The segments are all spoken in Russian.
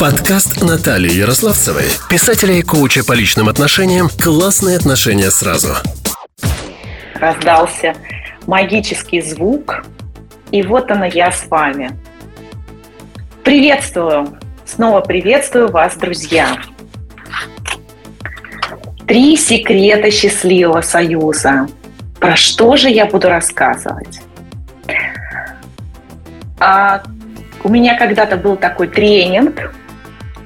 Подкаст Натальи Ярославцевой, писателя и коуча по личным отношениям «Классные отношения сразу». Раздался магический звук, и вот она я с вами. Приветствую, снова приветствую вас, друзья. Три секрета счастливого союза. Про что же я буду рассказывать? А, у меня когда-то был такой тренинг,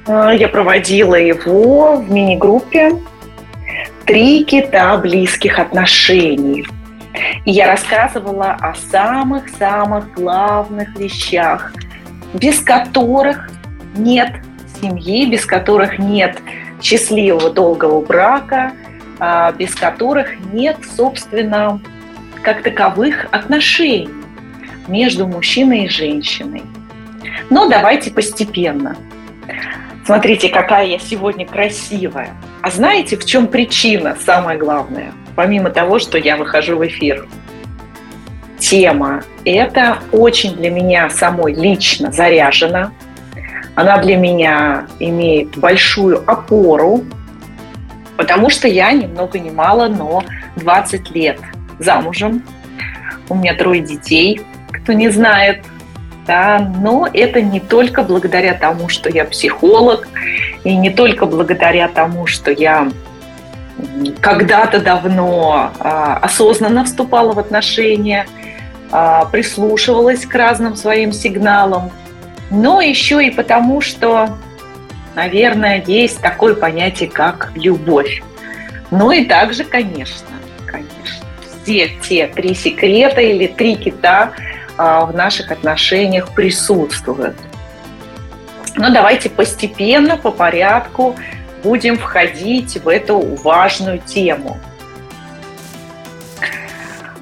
я проводила его в мини-группе «Три кита близких отношений». И я рассказывала о самых-самых главных вещах, без которых нет семьи, без которых нет счастливого долгого брака, а, без которых нет, собственно, как таковых отношений между мужчиной и женщиной. Но давайте постепенно. Смотрите, какая я сегодня красивая. А знаете, в чем причина, самое главное, помимо того, что я выхожу в эфир? Тема. Это очень для меня самой лично заряжена. Она для меня имеет большую опору, потому что я ни много ни мало, но 20 лет замужем. У меня трое детей, кто не знает – да, но это не только благодаря тому, что я психолог, и не только благодаря тому, что я когда-то давно а, осознанно вступала в отношения, а, прислушивалась к разным своим сигналам, но еще и потому, что, наверное, есть такое понятие, как любовь. Ну и также, конечно, конечно, все те три секрета или три кита – в наших отношениях присутствуют. Но давайте постепенно, по порядку будем входить в эту важную тему.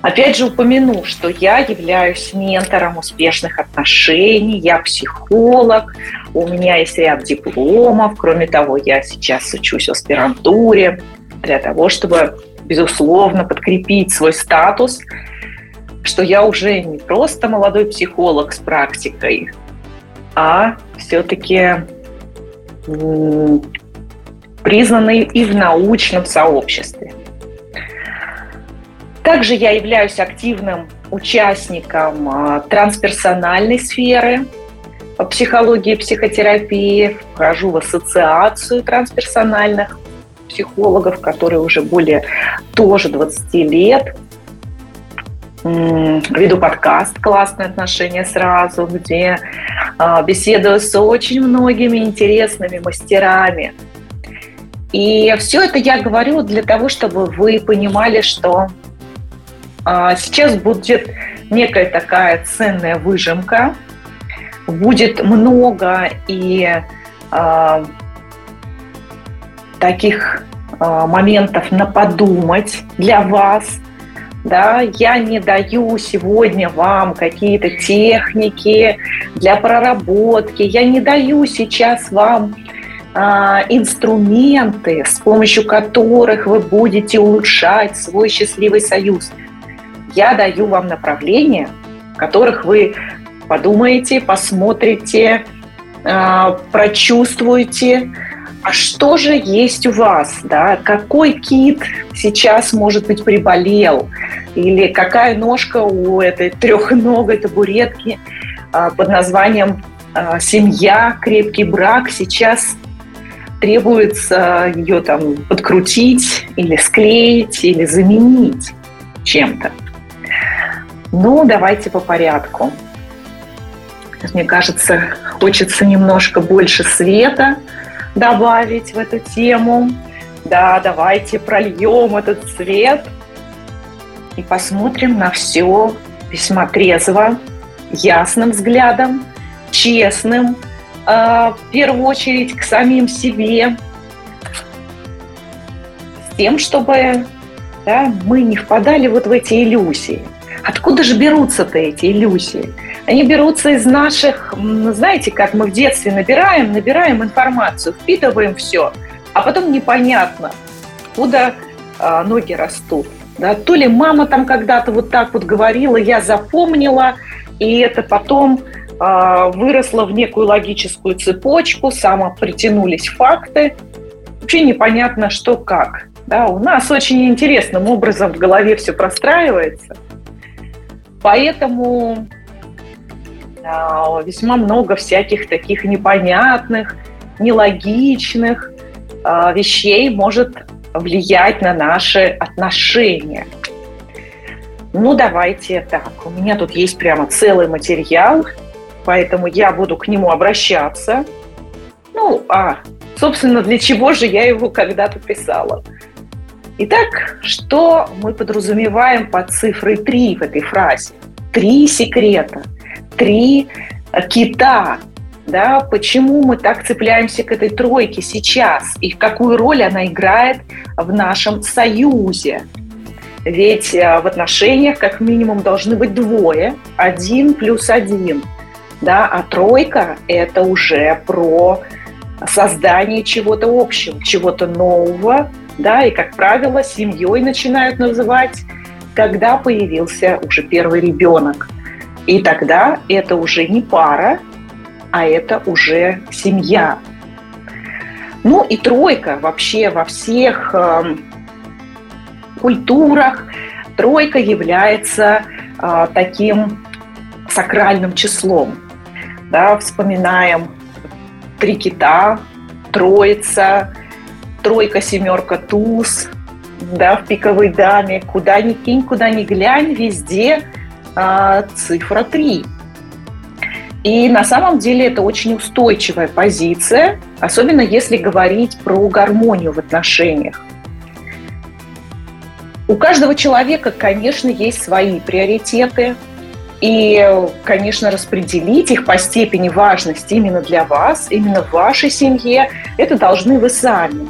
Опять же упомяну, что я являюсь ментором успешных отношений, я психолог, у меня есть ряд дипломов, кроме того, я сейчас учусь в аспирантуре для того, чтобы, безусловно, подкрепить свой статус – что я уже не просто молодой психолог с практикой, а все-таки признанный и в научном сообществе. Также я являюсь активным участником а, трансперсональной сферы психологии и психотерапии, вхожу в ассоциацию трансперсональных психологов, которые уже более тоже 20 лет – веду подкаст «Классные отношения сразу», где а, беседую с очень многими интересными мастерами. И все это я говорю для того, чтобы вы понимали, что а, сейчас будет некая такая ценная выжимка, будет много и а, таких моментов на подумать для вас – да, я не даю сегодня вам какие-то техники для проработки, я не даю сейчас вам а, инструменты, с помощью которых вы будете улучшать свой счастливый союз. Я даю вам направления, в которых вы подумаете, посмотрите, а, прочувствуете, а что же есть у вас, да, какой кит сейчас, может быть, приболел, или какая ножка у этой трехногой табуретки а, под названием а, «семья», «крепкий брак» сейчас требуется ее там подкрутить или склеить или заменить чем-то. Ну, давайте по порядку. Мне кажется, хочется немножко больше света – добавить в эту тему. Да, давайте прольем этот свет и посмотрим на все весьма трезво, ясным взглядом, честным, э, в первую очередь к самим себе, с тем, чтобы да, мы не впадали вот в эти иллюзии. Откуда же берутся-то эти иллюзии? Они берутся из наших, знаете, как мы в детстве набираем, набираем информацию, впитываем все, а потом непонятно, куда а, ноги растут. Да? То ли мама там когда-то вот так вот говорила, я запомнила, и это потом а, выросло в некую логическую цепочку, самопритянулись факты. Вообще непонятно, что как. Да, у нас очень интересным образом в голове все простраивается. Поэтому а, весьма много всяких таких непонятных, нелогичных а, вещей может влиять на наши отношения. Ну, давайте так. У меня тут есть прямо целый материал, поэтому я буду к нему обращаться. Ну, а, собственно, для чего же я его когда-то писала? Итак, что мы подразумеваем под цифрой 3 в этой фразе? Три секрета, три кита, да, почему мы так цепляемся к этой тройке сейчас и какую роль она играет в нашем союзе. Ведь э, в отношениях как минимум должны быть двое, один плюс один, да, а тройка – это уже про создание чего-то общего, чего-то нового, да, и, как правило, семьей начинают называть, когда появился уже первый ребенок. И тогда это уже не пара, а это уже семья. Ну и тройка вообще во всех э, культурах тройка является э, таким сакральным числом. Да, вспоминаем три кита, троица, тройка, семерка, туз, да, в пиковой даме, куда ни кинь, куда ни глянь, везде э, цифра три. И на самом деле это очень устойчивая позиция, особенно если говорить про гармонию в отношениях. У каждого человека, конечно, есть свои приоритеты, и, конечно, распределить их по степени важности именно для вас, именно в вашей семье, это должны вы сами.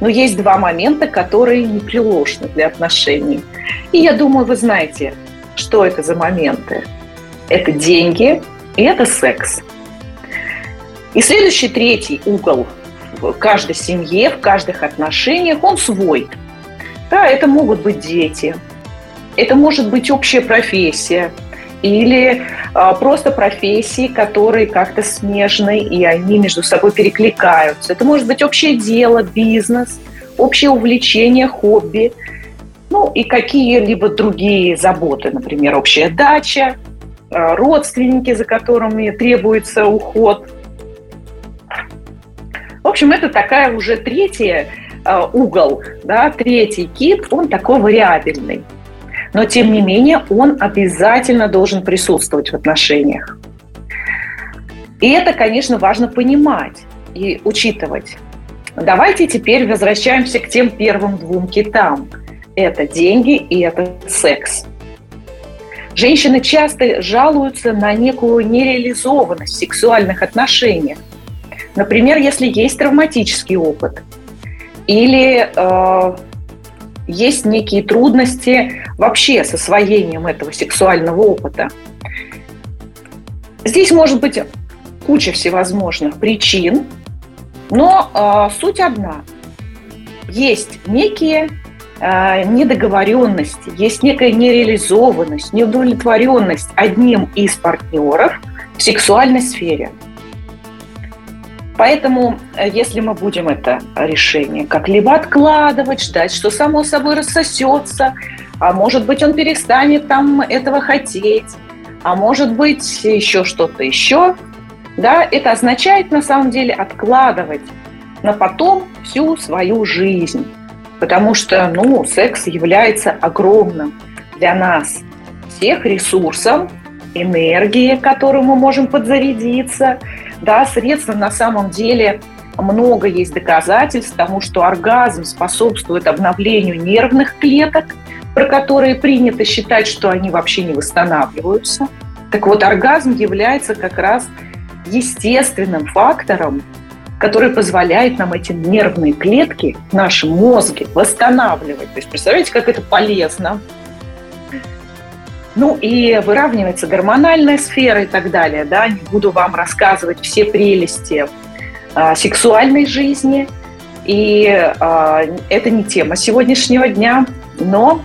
Но есть два момента, которые непреложны для отношений. И я думаю, вы знаете, что это за моменты. Это деньги и это секс. И следующий, третий угол в каждой семье, в каждых отношениях, он свой. Да, это могут быть дети, это может быть общая профессия или а, просто профессии, которые как-то смежны, и они между собой перекликаются. Это может быть общее дело, бизнес, общее увлечение, хобби, ну и какие-либо другие заботы, например, общая дача, Э, родственники, за которыми требуется уход. В общем, это такая уже третья э, угол, да, третий кит, он такой вариабельный. Но, тем не менее, он обязательно должен присутствовать в отношениях. И это, конечно, важно понимать и учитывать. Давайте теперь возвращаемся к тем первым двум китам. Это деньги и это секс. Женщины часто жалуются на некую нереализованность в сексуальных отношениях. Например, если есть травматический опыт или э, есть некие трудности вообще с освоением этого сексуального опыта. Здесь может быть куча всевозможных причин, но э, суть одна. Есть некие а, недоговоренности, есть некая нереализованность, неудовлетворенность одним из партнеров в сексуальной сфере. Поэтому, э, если мы будем это решение как-либо откладывать, ждать, что само собой рассосется, а может быть, он перестанет там этого хотеть, а может быть, еще что-то еще, да, это означает на самом деле откладывать на потом всю свою жизнь. Потому что, ну, секс является огромным для нас всех ресурсом, энергии, которую мы можем подзарядиться. Да, средства на самом деле много есть доказательств тому, что оргазм способствует обновлению нервных клеток, про которые принято считать, что они вообще не восстанавливаются. Так вот, оргазм является как раз естественным фактором который позволяет нам эти нервные клетки в нашем мозге восстанавливать. То есть представляете, как это полезно. Ну и выравнивается гормональная сфера и так далее. Да? Не буду вам рассказывать все прелести а, сексуальной жизни. И а, это не тема сегодняшнего дня, но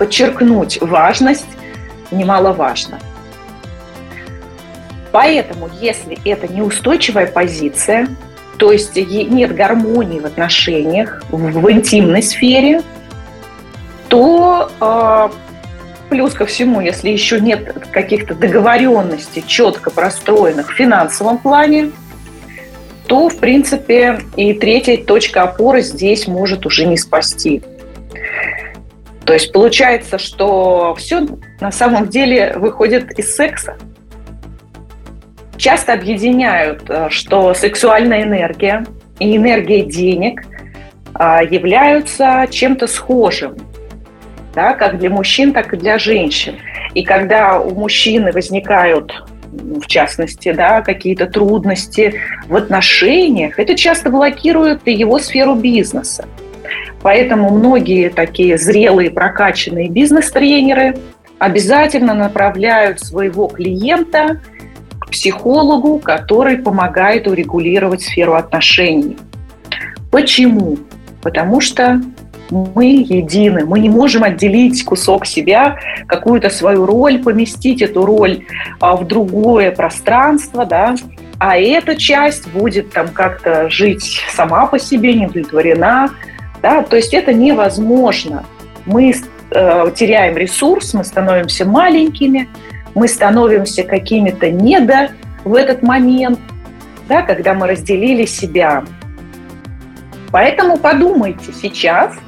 подчеркнуть важность немаловажно. Поэтому, если это неустойчивая позиция, то есть нет гармонии в отношениях, в интимной сфере, то э, плюс ко всему, если еще нет каких-то договоренностей четко простроенных в финансовом плане, то, в принципе, и третья точка опоры здесь может уже не спасти. То есть получается, что все на самом деле выходит из секса. Часто объединяют, э, что сексуальная энергия и энергия денег а, являются чем-то схожим, да, как для мужчин, так и для женщин. И когда у мужчины возникают в частности, да, какие-то трудности в отношениях, это часто блокирует и его сферу бизнеса. Поэтому многие такие зрелые, прокачанные бизнес-тренеры обязательно направляют своего клиента к психологу, который помогает урегулировать сферу отношений. Почему? Потому что мы едины, мы не можем отделить кусок себя, какую-то свою роль, поместить эту роль а, в другое пространство, да, а эта часть будет там как-то жить сама по себе, не удовлетворена, да, то есть это невозможно. Мы э, теряем ресурс, мы становимся маленькими, мы становимся какими-то недо в этот момент, да, когда мы разделили себя. Поэтому подумайте сейчас –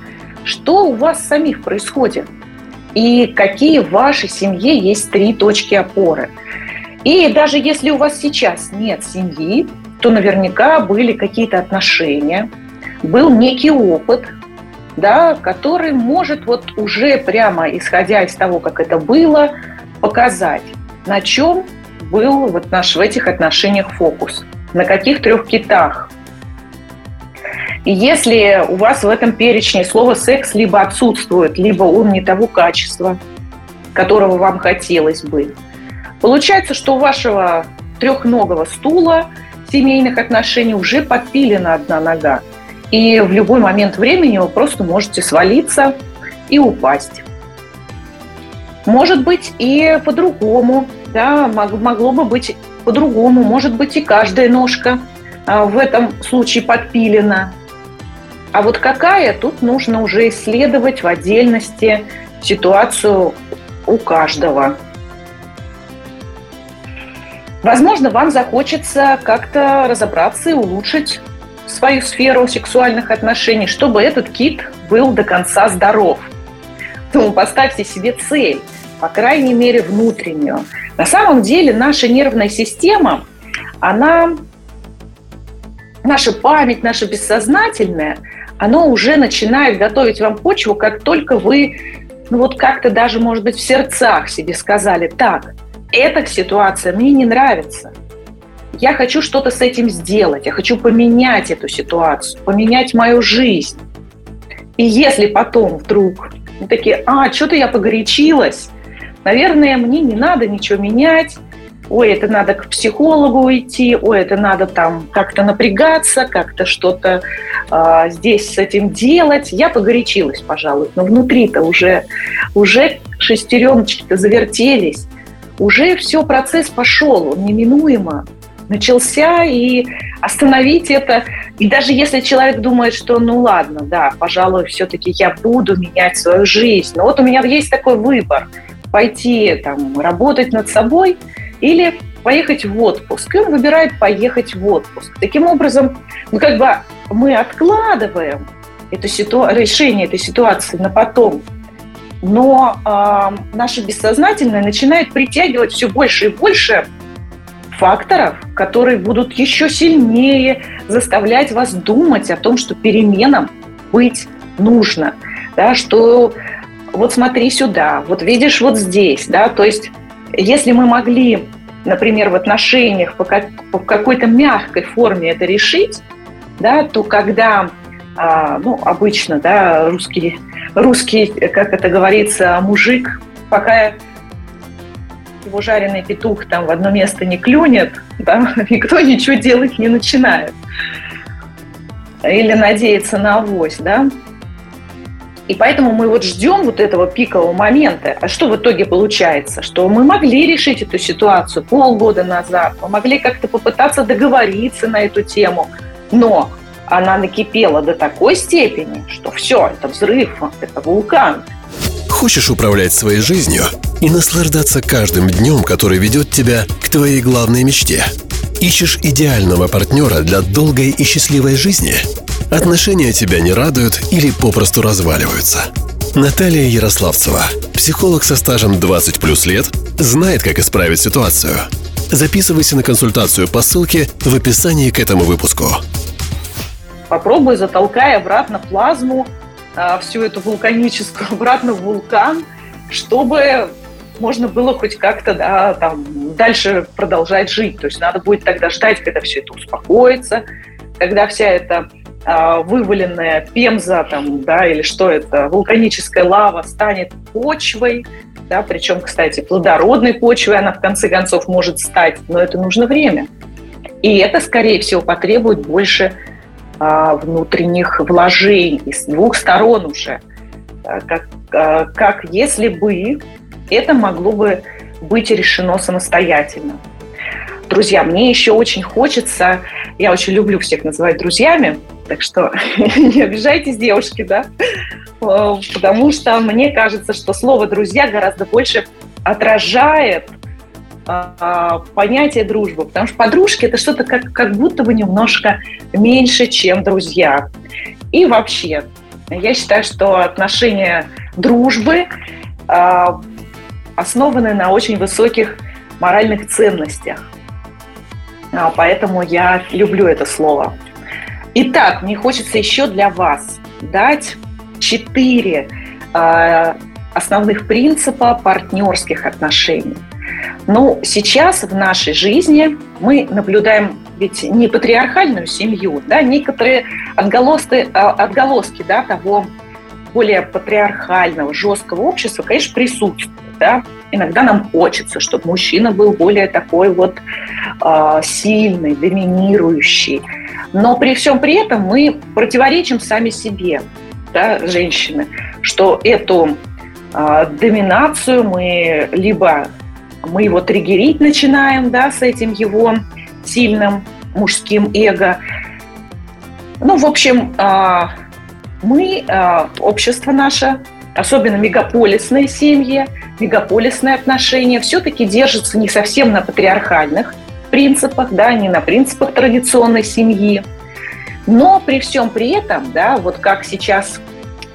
что у вас самих происходит и какие в вашей семье есть три точки опоры. И даже если у вас сейчас нет семьи, то наверняка были какие-то отношения, был некий опыт, да, который может вот уже прямо исходя из того, как это было, показать, на чем был вот наш в этих отношениях фокус, на каких трех китах и если у вас в этом перечне слово «секс» либо отсутствует, либо он не того качества, которого вам хотелось бы, получается, что у вашего трехногого стула семейных отношений уже подпилена одна нога. И в любой момент времени вы просто можете свалиться и упасть. Может быть и по-другому, да, могло бы быть по-другому. Может быть и каждая ножка а, в этом случае подпилена. А вот какая, тут нужно уже исследовать в отдельности ситуацию у каждого. Возможно, вам захочется как-то разобраться и улучшить свою сферу сексуальных отношений, чтобы этот кит был до конца здоров. Поэтому поставьте себе цель, по крайней мере, внутреннюю. На самом деле наша нервная система, она, наша память, наша бессознательная – оно уже начинает готовить вам почву, как только вы, ну вот как-то даже, может быть, в сердцах себе сказали, так, эта ситуация мне не нравится, я хочу что-то с этим сделать, я хочу поменять эту ситуацию, поменять мою жизнь. И если потом вдруг такие, а, что-то я погорячилась, наверное, мне не надо ничего менять, ой, это надо к психологу идти, ой, это надо там как-то напрягаться, как-то что-то э, здесь с этим делать. Я погорячилась, пожалуй, но внутри-то уже, уже шестереночки-то завертелись, уже все, процесс пошел, он неминуемо начался, и остановить это, и даже если человек думает, что ну ладно, да, пожалуй, все-таки я буду менять свою жизнь, но вот у меня есть такой выбор, пойти там работать над собой – или поехать в отпуск. И он выбирает поехать в отпуск. Таким образом, ну, как бы мы откладываем эту ситу... решение этой ситуации на потом, но э, наше бессознательное начинает притягивать все больше и больше факторов, которые будут еще сильнее заставлять вас думать о том, что переменам быть нужно, да, что вот смотри сюда, вот видишь вот здесь, да, то есть если мы могли, например, в отношениях по, как, по какой-то мягкой форме это решить, да, то когда а, ну, обычно, да, русский, русский, как это говорится, мужик, пока его жареный петух там в одно место не клюнет, да, никто ничего делать не начинает. Или надеяться на авось, да. И поэтому мы вот ждем вот этого пикового момента. А что в итоге получается? Что мы могли решить эту ситуацию полгода назад, мы могли как-то попытаться договориться на эту тему, но она накипела до такой степени, что все, это взрыв, это вулкан. Хочешь управлять своей жизнью и наслаждаться каждым днем, который ведет тебя к твоей главной мечте? Ищешь идеального партнера для долгой и счастливой жизни? Отношения тебя не радуют или попросту разваливаются? Наталья Ярославцева, психолог со стажем 20 плюс лет, знает, как исправить ситуацию. Записывайся на консультацию по ссылке в описании к этому выпуску. Попробуй, затолкай обратно плазму, а, всю эту вулканическую, обратно в вулкан, чтобы можно было хоть как-то да, там, дальше продолжать жить. То есть надо будет тогда ждать, когда все это успокоится, когда вся эта вываленная пемза там, да, или что это, вулканическая лава станет почвой, да, причем, кстати, плодородной почвой она в конце концов может стать, но это нужно время. И это, скорее всего, потребует больше э, внутренних вложений с двух сторон уже. Как, э, как если бы это могло бы быть решено самостоятельно. Друзья, мне еще очень хочется, я очень люблю всех называть друзьями, так что не обижайтесь, девушки, да, потому что мне кажется, что слово «друзья» гораздо больше отражает а, понятие дружбы, потому что подружки это что-то как, как будто бы немножко меньше, чем друзья. И вообще, я считаю, что отношения дружбы а, основаны на очень высоких моральных ценностях. А, поэтому я люблю это слово. Итак, мне хочется еще для вас дать четыре э, основных принципа партнерских отношений. Ну, сейчас в нашей жизни мы наблюдаем ведь не патриархальную семью, да, некоторые отголоски, а, отголоски да, того более патриархального, жесткого общества, конечно, присутствуют. Да? Иногда нам хочется, чтобы мужчина был более такой вот э, сильный, доминирующий. Но при всем при этом мы противоречим сами себе, да, женщины, что эту э, доминацию мы либо мы его триггерить начинаем, да, с этим его сильным мужским эго. Ну, в общем, э, мы, э, общество наше, особенно мегаполисные семьи, мегаполисные отношения, все-таки держатся не совсем на патриархальных принципах, да, не на принципах традиционной семьи. Но при всем при этом, да, вот как сейчас,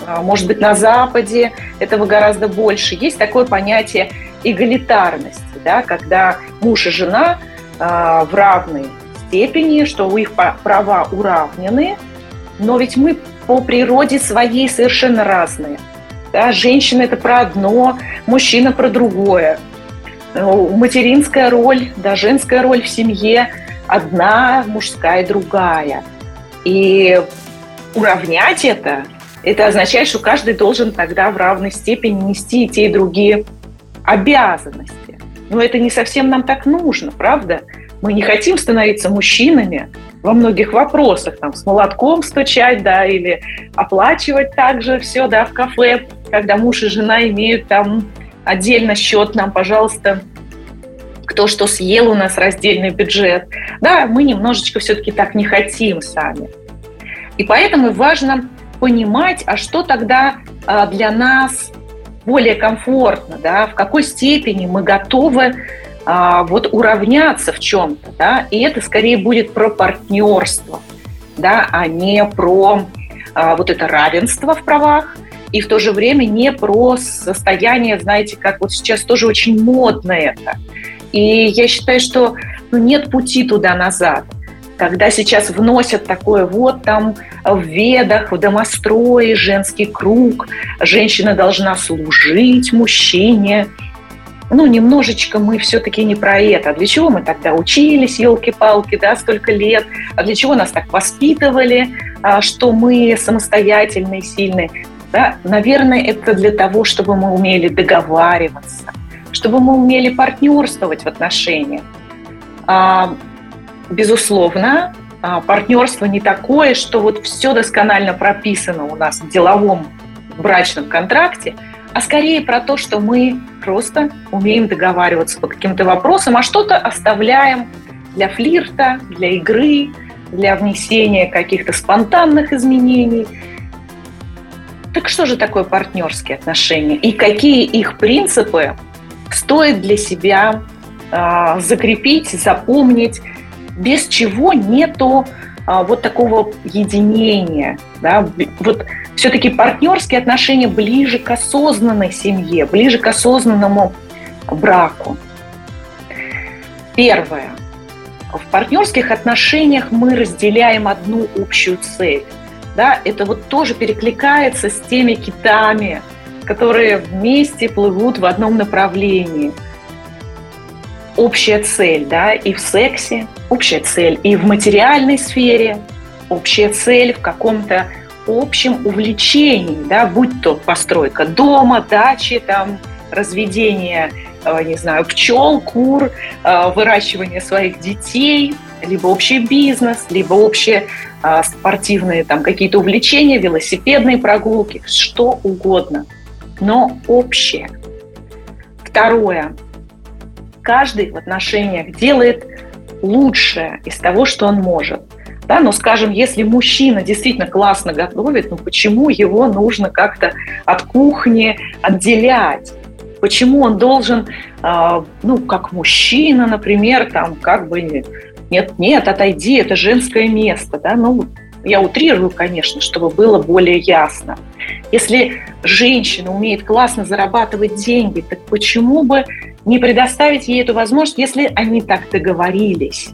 э, может быть, на Западе этого гораздо больше, есть такое понятие эгалитарности, да, когда муж и жена э, в равной степени, что у их права уравнены, но ведь мы по природе своей совершенно разные. Да, женщина – это про одно, мужчина – про другое. Материнская роль, да, женская роль в семье одна, мужская – другая. И уравнять это, это означает, что каждый должен тогда в равной степени нести и те, и другие обязанности. Но это не совсем нам так нужно, правда? Мы не хотим становиться мужчинами, во многих вопросах, там, с молотком стучать, да, или оплачивать также все, да, в кафе, когда муж и жена имеют там отдельно счет нам, пожалуйста, кто что съел, у нас раздельный бюджет. Да, мы немножечко все-таки так не хотим сами. И поэтому важно понимать, а что тогда а, для нас более комфортно, да, в какой степени мы готовы а, вот уравняться в чем-то, да, и это скорее будет про партнерство, да, а не про а, вот это равенство в правах, и в то же время не про состояние, знаете, как вот сейчас тоже очень модно это. И я считаю, что ну, нет пути туда назад. Когда сейчас вносят такое вот там в ведах, в домострое, женский круг, женщина должна служить мужчине, ну, немножечко мы все-таки не про это. А для чего мы тогда учились, елки-палки, да, столько лет? А для чего нас так воспитывали, а, что мы самостоятельные, сильные? Да? Наверное, это для того, чтобы мы умели договариваться, чтобы мы умели партнерствовать в отношениях. А, безусловно, а, партнерство не такое, что вот все досконально прописано у нас в деловом брачном контракте, а скорее про то, что мы просто умеем договариваться по каким-то вопросам, а что-то оставляем для флирта, для игры, для внесения каких-то спонтанных изменений. Так что же такое партнерские отношения и какие их принципы стоит для себя э, закрепить, запомнить, без чего нету э, вот такого единения. Да? Вот все-таки партнерские отношения ближе к осознанной семье, ближе к осознанному браку. Первое. В партнерских отношениях мы разделяем одну общую цель. Да, это вот тоже перекликается с теми китами, которые вместе плывут в одном направлении. Общая цель, да, и в сексе, общая цель, и в материальной сфере, общая цель в каком-то общем увлечении, да, будь то постройка дома, дачи, там, разведение, э, не знаю, пчел, кур, э, выращивание своих детей, либо общий бизнес, либо общие э, спортивные там какие-то увлечения, велосипедные прогулки, что угодно – но общее. Второе. Каждый в отношениях делает лучшее из того, что он может. Да, но, скажем, если мужчина действительно классно готовит, ну почему его нужно как-то от кухни отделять? Почему он должен, э, ну, как мужчина, например, там, как бы, нет, нет, отойди, это женское место, да, ну, я утрирую, конечно, чтобы было более ясно. Если женщина умеет классно зарабатывать деньги, так почему бы не предоставить ей эту возможность, если они так договорились?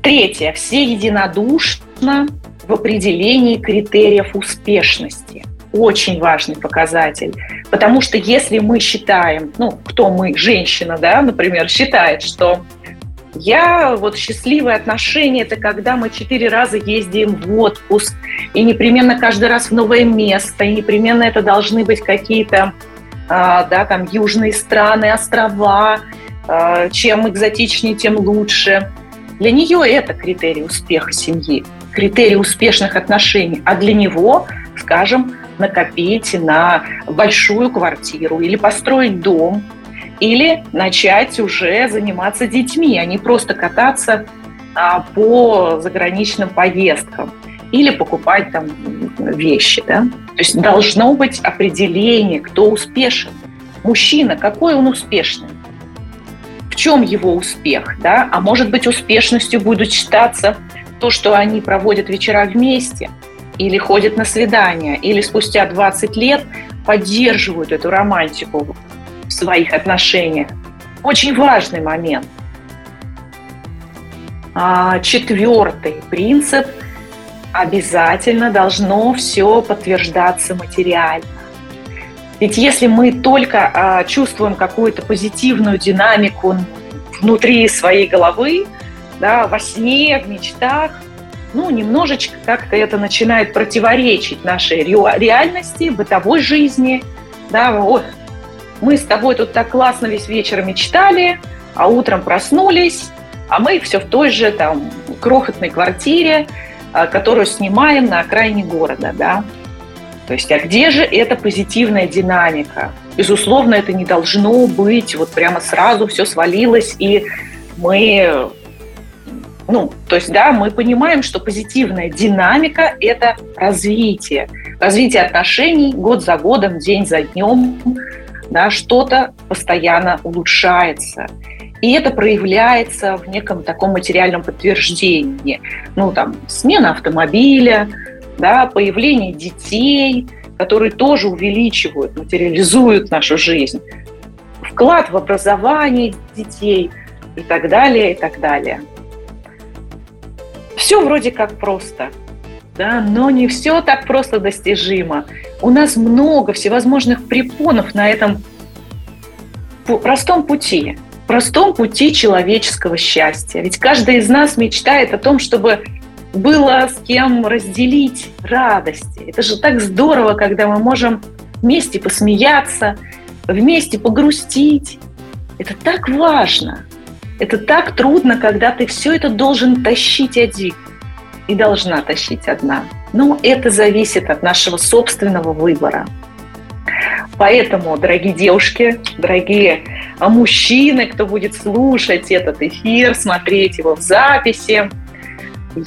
Третье. Все единодушно в определении критериев успешности. Очень важный показатель. Потому что если мы считаем, ну, кто мы, женщина, да, например, считает, что я вот счастливые отношения – это когда мы четыре раза ездим в отпуск, и непременно каждый раз в новое место, и непременно это должны быть какие-то а, да, там, южные страны, острова. А, чем экзотичнее, тем лучше. Для нее это критерий успеха семьи, критерий успешных отношений. А для него, скажем, накопить на большую квартиру или построить дом – или начать уже заниматься детьми, а не просто кататься а, по заграничным поездкам или покупать там вещи. Да? То есть должно быть определение, кто успешен. Мужчина, какой он успешный? В чем его успех? Да? А может быть, успешностью будет считаться то, что они проводят вечера вместе, или ходят на свидания, или спустя 20 лет поддерживают эту романтику в своих отношениях. Очень важный момент. А, четвертый принцип – обязательно должно все подтверждаться материально. Ведь если мы только а, чувствуем какую-то позитивную динамику внутри своей головы, да, во сне, в мечтах, ну, немножечко как-то это начинает противоречить нашей реальности, бытовой жизни. Да, вот, мы с тобой тут так классно весь вечер мечтали, а утром проснулись, а мы все в той же там крохотной квартире, а, которую снимаем на окраине города, да. То есть, а где же эта позитивная динамика? Безусловно, это не должно быть вот прямо сразу все свалилось, и мы ну, то есть, да, мы понимаем, что позитивная динамика – это развитие. Развитие отношений год за годом, день за днем, да, что-то постоянно улучшается. И это проявляется в неком таком материальном подтверждении. Ну, там, смена автомобиля, да, появление детей, которые тоже увеличивают, материализуют нашу жизнь. Вклад в образование детей и так далее, и так далее. Все вроде как просто – да, но не все так просто достижимо. У нас много всевозможных препонов на этом простом пути, простом пути человеческого счастья. Ведь каждый из нас мечтает о том, чтобы было с кем разделить радости. Это же так здорово, когда мы можем вместе посмеяться, вместе погрустить. Это так важно. Это так трудно, когда ты все это должен тащить один и должна тащить одна. Но это зависит от нашего собственного выбора. Поэтому, дорогие девушки, дорогие мужчины, кто будет слушать этот эфир, смотреть его в записи,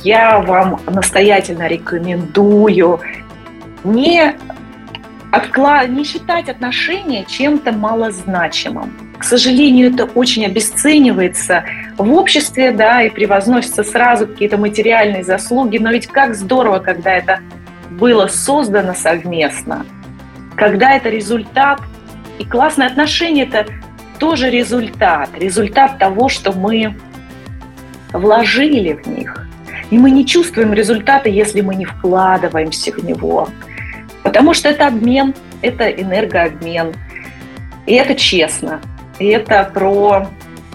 я вам настоятельно рекомендую не, откла... не считать отношения чем-то малозначимым. К сожалению, это очень обесценивается в обществе, да, и превозносятся сразу какие-то материальные заслуги, но ведь как здорово, когда это было создано совместно, когда это результат, и классные отношения – это тоже результат, результат того, что мы вложили в них. И мы не чувствуем результата, если мы не вкладываемся в него. Потому что это обмен, это энергообмен. И это честно. И это про,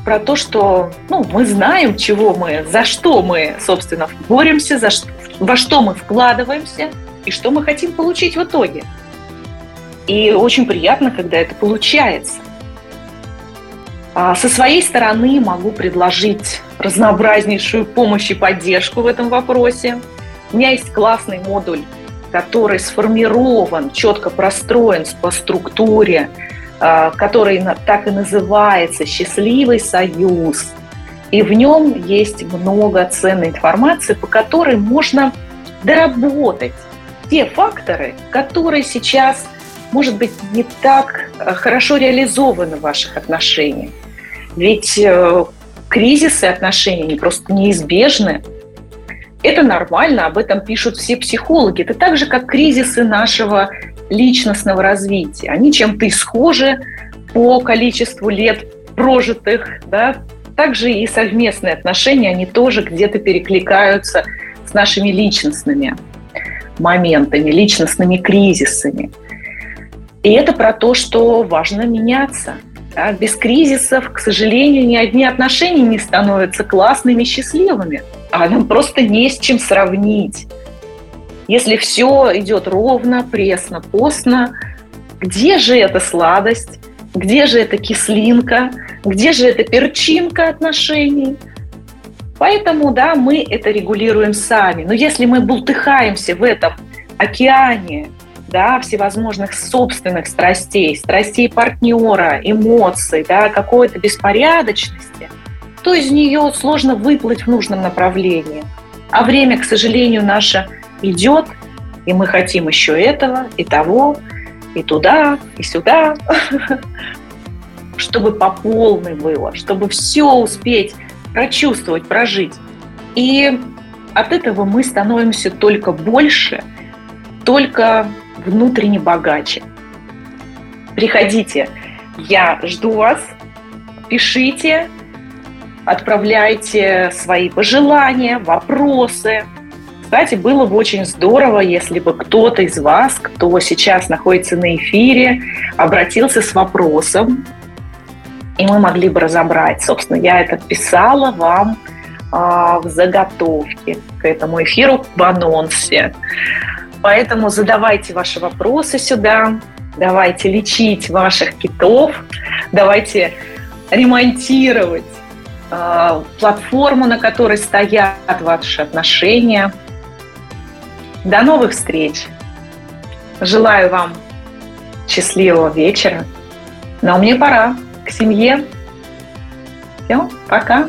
про то, что ну, мы знаем, чего мы, за что мы, собственно, боремся, за что, во что мы вкладываемся и что мы хотим получить в итоге. И очень приятно, когда это получается. А со своей стороны могу предложить разнообразнейшую помощь и поддержку в этом вопросе. У меня есть классный модуль, который сформирован, четко простроен по структуре, а, который так и называется «Счастливый союз». И в нем есть много ценной информации, по которой можно доработать те факторы, которые сейчас, может быть, не так а, хорошо реализованы в ваших отношениях. Ведь э, кризисы отношений, просто неизбежны. Это нормально, об этом пишут все психологи. Это так же, как кризисы нашего личностного развития. Они чем-то схожи по количеству лет прожитых, да, также и совместные отношения, они тоже где-то перекликаются с нашими личностными моментами, личностными кризисами. И это про то, что важно меняться – Без кризисов, к сожалению, ни одни отношения не становятся классными, счастливыми. А нам просто не с чем сравнить. Если все идет ровно, пресно, постно, где же эта сладость? Где же эта кислинка? Где же эта перчинка отношений? Поэтому, да, мы это регулируем сами. Но если мы бултыхаемся в этом океане да, всевозможных собственных страстей, страстей партнера, эмоций, да, какой-то беспорядочности, то из нее сложно выплыть в нужном направлении. А время, к сожалению, наше идет, и мы хотим еще этого, и того, и туда, и сюда, чтобы по полной было, чтобы все успеть прочувствовать, прожить. И от этого мы становимся только больше, только внутренне богаче. Приходите, я жду вас, пишите, отправляйте свои пожелания, вопросы. Кстати, было бы очень здорово, если бы кто-то из вас, кто сейчас находится на эфире, обратился с вопросом, и мы могли бы разобрать. Собственно, я это писала вам э, в заготовке к этому эфиру в анонсе. Поэтому задавайте ваши вопросы сюда, давайте лечить ваших китов, давайте ремонтировать э, платформу, на которой стоят ваши отношения. До новых встреч! Желаю вам счастливого вечера. Но мне пора к семье. Все, пока.